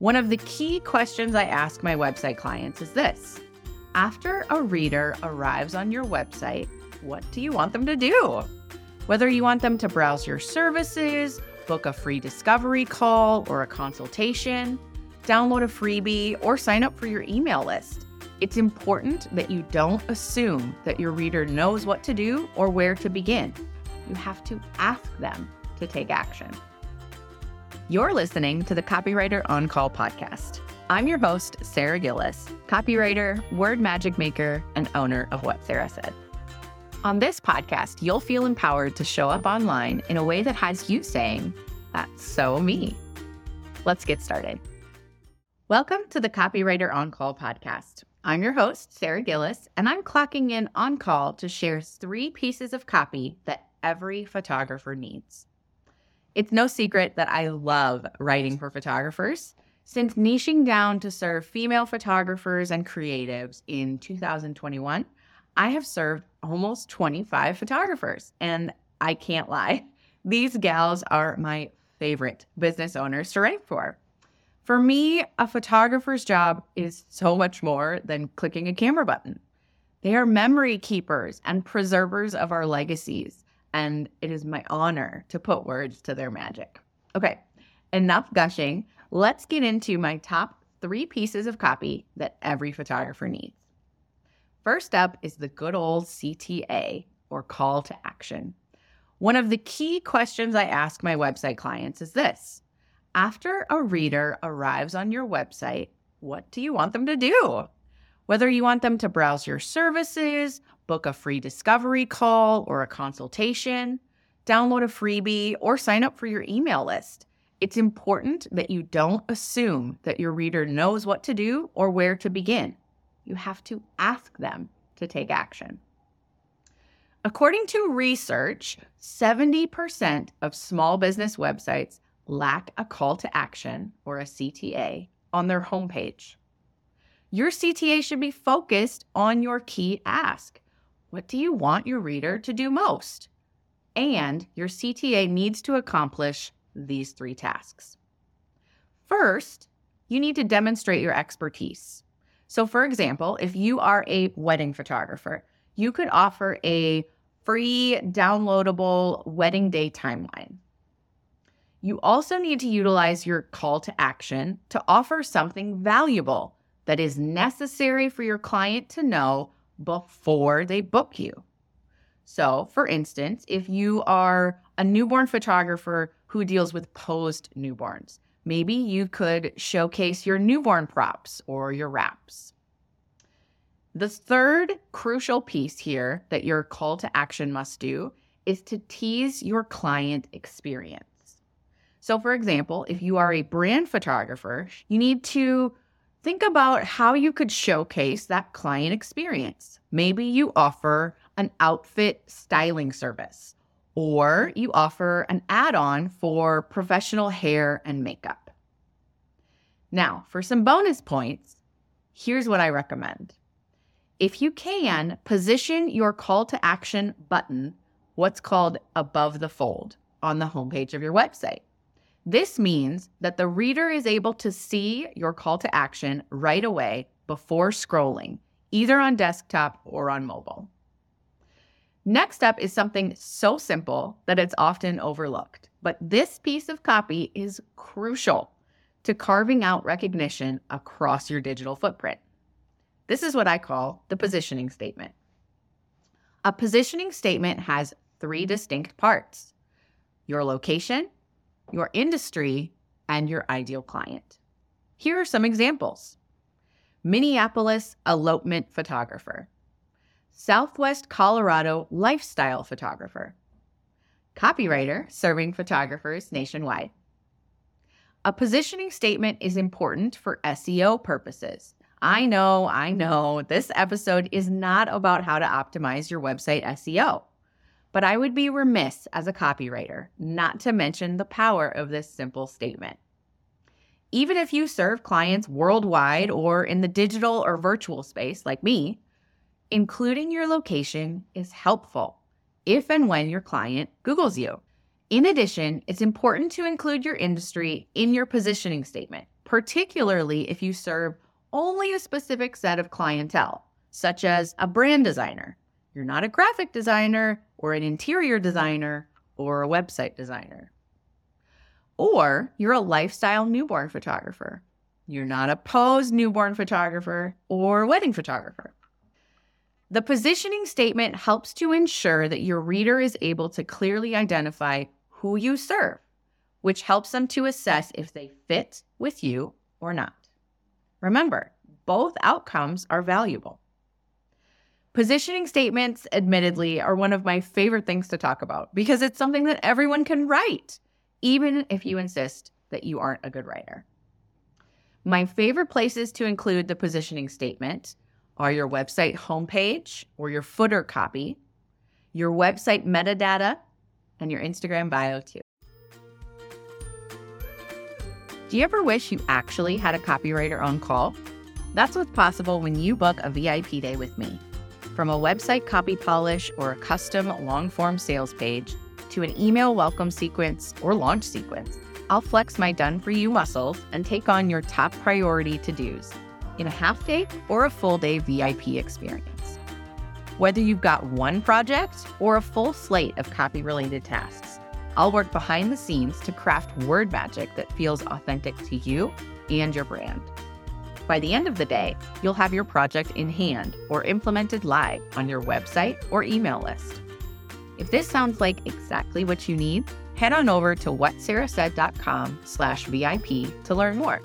One of the key questions I ask my website clients is this After a reader arrives on your website, what do you want them to do? Whether you want them to browse your services, book a free discovery call or a consultation, download a freebie, or sign up for your email list. It's important that you don't assume that your reader knows what to do or where to begin. You have to ask them to take action. You're listening to the Copywriter On Call podcast. I'm your host, Sara Gillis, copywriter, word magic maker, and owner of What Sara Said. On this podcast, you'll feel empowered to show up online in a way that has you saying, That's so me. Let's get started. Welcome to the Copywriter On Call podcast. I'm your host, Sara Gillis, and I'm clocking in on call to share three pieces of copy that every photographer needs. It's no secret that I love writing for photographers. Since niching down to serve female photographers and creatives in 2021, I have served almost 25 photographers. And I can't lie, these gals are my favorite business owners to write for. For me, a photographer's job is so much more than clicking a camera button. They are memory keepers and preservers of our legacies and it is my honor to put words to their magic. Okay, enough gushing. Let's get into my top three pieces of copy that every photographer needs. First up is the good old CTA or call to action. One of the key questions I ask my website clients is this After a reader arrives on your website, what do you want them to do? Whether you want them to browse your services, book a free discovery call or a consultation, download a freebie, or sign up for your email list. It's important that you don't assume that your reader knows what to do or where to begin. You have to ask them to take action. According to research, 70% of small business websites lack a call to action or a CTA on their homepage. Your CTA should be focused on your key ask. What do you want your reader to do most? And your CTA needs to accomplish these three tasks. First, you need to demonstrate your expertise. So, for example, if you are a wedding photographer, you could offer a free downloadable wedding day timeline. You also need to utilize your call to action to offer something valuable that is necessary for your client to know before they book you. So, for instance, if you are a newborn photographer who deals with posed newborns, maybe you could showcase your newborn props or your wraps. The third crucial piece here that your call to action must do is to tease your client experience. So, for example, if you are a brand photographer, you need to think about how you could showcase that client experience. Maybe you offer an outfit styling service, or you offer an add on for professional hair and makeup. Now, for some bonus points, here's what I recommend. If you can, position your call to action button, what's called above the fold, on the homepage of your website. This means that the reader is able to see your call to action right away before scrolling, either on desktop or on mobile. Next up is something so simple that it's often overlooked, but this piece of copy is crucial to carving out recognition across your digital footprint. This is what I call the positioning statement. A positioning statement has three distinct parts your location, your industry, and your ideal client. Here are some examples Minneapolis elopement photographer, Southwest Colorado lifestyle photographer, copywriter serving photographers nationwide. A positioning statement is important for SEO purposes. I know, I know, this episode is not about how to optimize your website SEO. But I would be remiss as a copywriter not to mention the power of this simple statement. Even if you serve clients worldwide or in the digital or virtual space like me, including your location is helpful if and when your client Googles you. In addition, it's important to include your industry in your positioning statement, particularly if you serve only a specific set of clientele, such as a brand designer. You're not a graphic designer or an interior designer or a website designer. Or you're a lifestyle newborn photographer. You're not a pose newborn photographer or wedding photographer. The positioning statement helps to ensure that your reader is able to clearly identify who you serve, which helps them to assess if they fit with you or not. Remember, both outcomes are valuable. Positioning statements, admittedly, are one of my favorite things to talk about because it's something that everyone can write, even if you insist that you aren't a good writer. My favorite places to include the positioning statement are your website homepage or your footer copy, your website metadata, and your Instagram bio, too. Do you ever wish you actually had a copywriter on call? That's what's possible when you book a VIP day with me. From a website copy polish or a custom long form sales page to an email welcome sequence or launch sequence, I'll flex my done for you muscles and take on your top priority to dos in a half day or a full day VIP experience. Whether you've got one project or a full slate of copy related tasks, I'll work behind the scenes to craft word magic that feels authentic to you and your brand. By the end of the day, you'll have your project in hand or implemented live on your website or email list. If this sounds like exactly what you need, head on over to whatsarasaid.com slash VIP to learn more.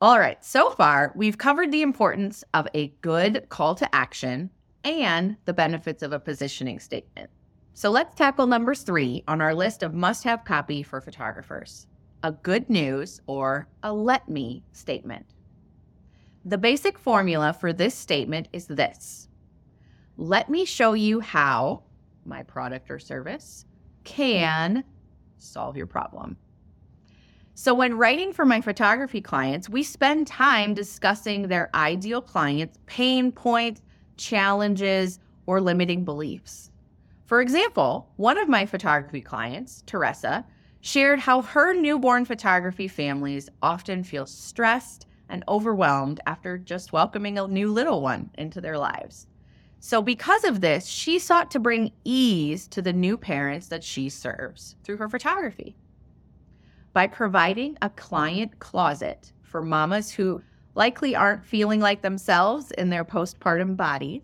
All right, so far we've covered the importance of a good call to action and the benefits of a positioning statement. So let's tackle number three on our list of must have copy for photographers a good news or a let me statement. The basic formula for this statement is this Let me show you how my product or service can solve your problem. So, when writing for my photography clients, we spend time discussing their ideal clients' pain points, challenges, or limiting beliefs. For example, one of my photography clients, Teressa, shared how her newborn photography families often feel stressed and overwhelmed after just welcoming a new little one into their lives. So, because of this, she sought to bring ease to the new parents that she serves through her photography by providing a client closet for mamas who likely aren't feeling like themselves in their postpartum body.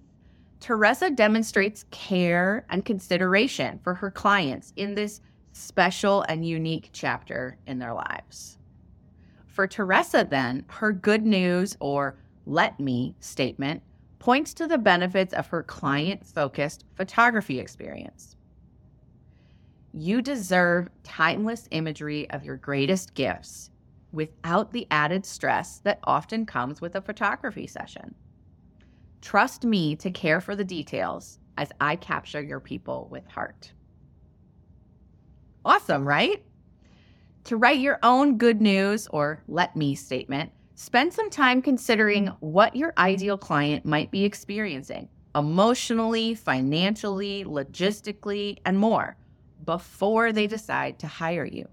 Teressa demonstrates care and consideration for her clients in this special and unique chapter in their lives. For Teressa, then, her good news or let me statement points to the benefits of her client focused photography experience. You deserve timeless imagery of your greatest gifts without the added stress that often comes with a photography session. Trust me to care for the details as I capture your people with heart. Awesome, right? To write your own good news or let me statement, spend some time considering what your ideal client might be experiencing emotionally, financially, logistically, and more before they decide to hire you.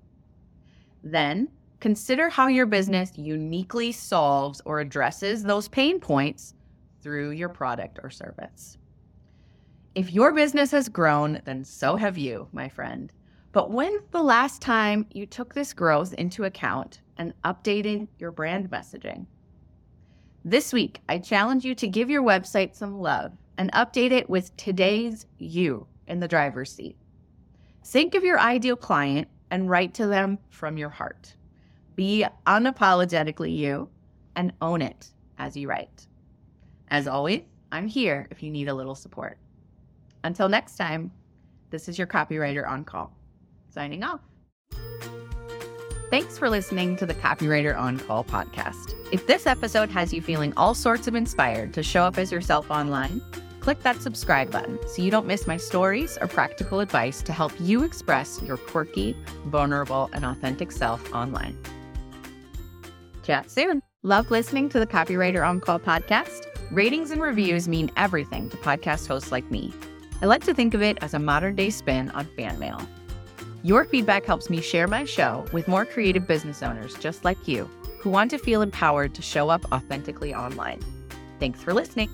Then consider how your business uniquely solves or addresses those pain points through your product or service. If your business has grown, then so have you, my friend. But when's the last time you took this growth into account and updated your brand messaging? This week, I challenge you to give your website some love and update it with today's you in the driver's seat. Think of your ideal client and write to them from your heart. Be unapologetically you and own it as you write. As always, I'm here if you need a little support. Until next time, this is your copywriter on call. Signing off. Thanks for listening to the Copywriter on Call podcast. If this episode has you feeling all sorts of inspired to show up as yourself online, click that subscribe button so you don't miss my stories or practical advice to help you express your quirky, vulnerable, and authentic self online. Chat soon. Love listening to the Copywriter On Call podcast? Ratings and reviews mean everything to podcast hosts like me. I like to think of it as a modern day spin on fan mail. Your feedback helps me share my show with more creative business owners just like you who want to feel empowered to show up authentically online. Thanks for listening.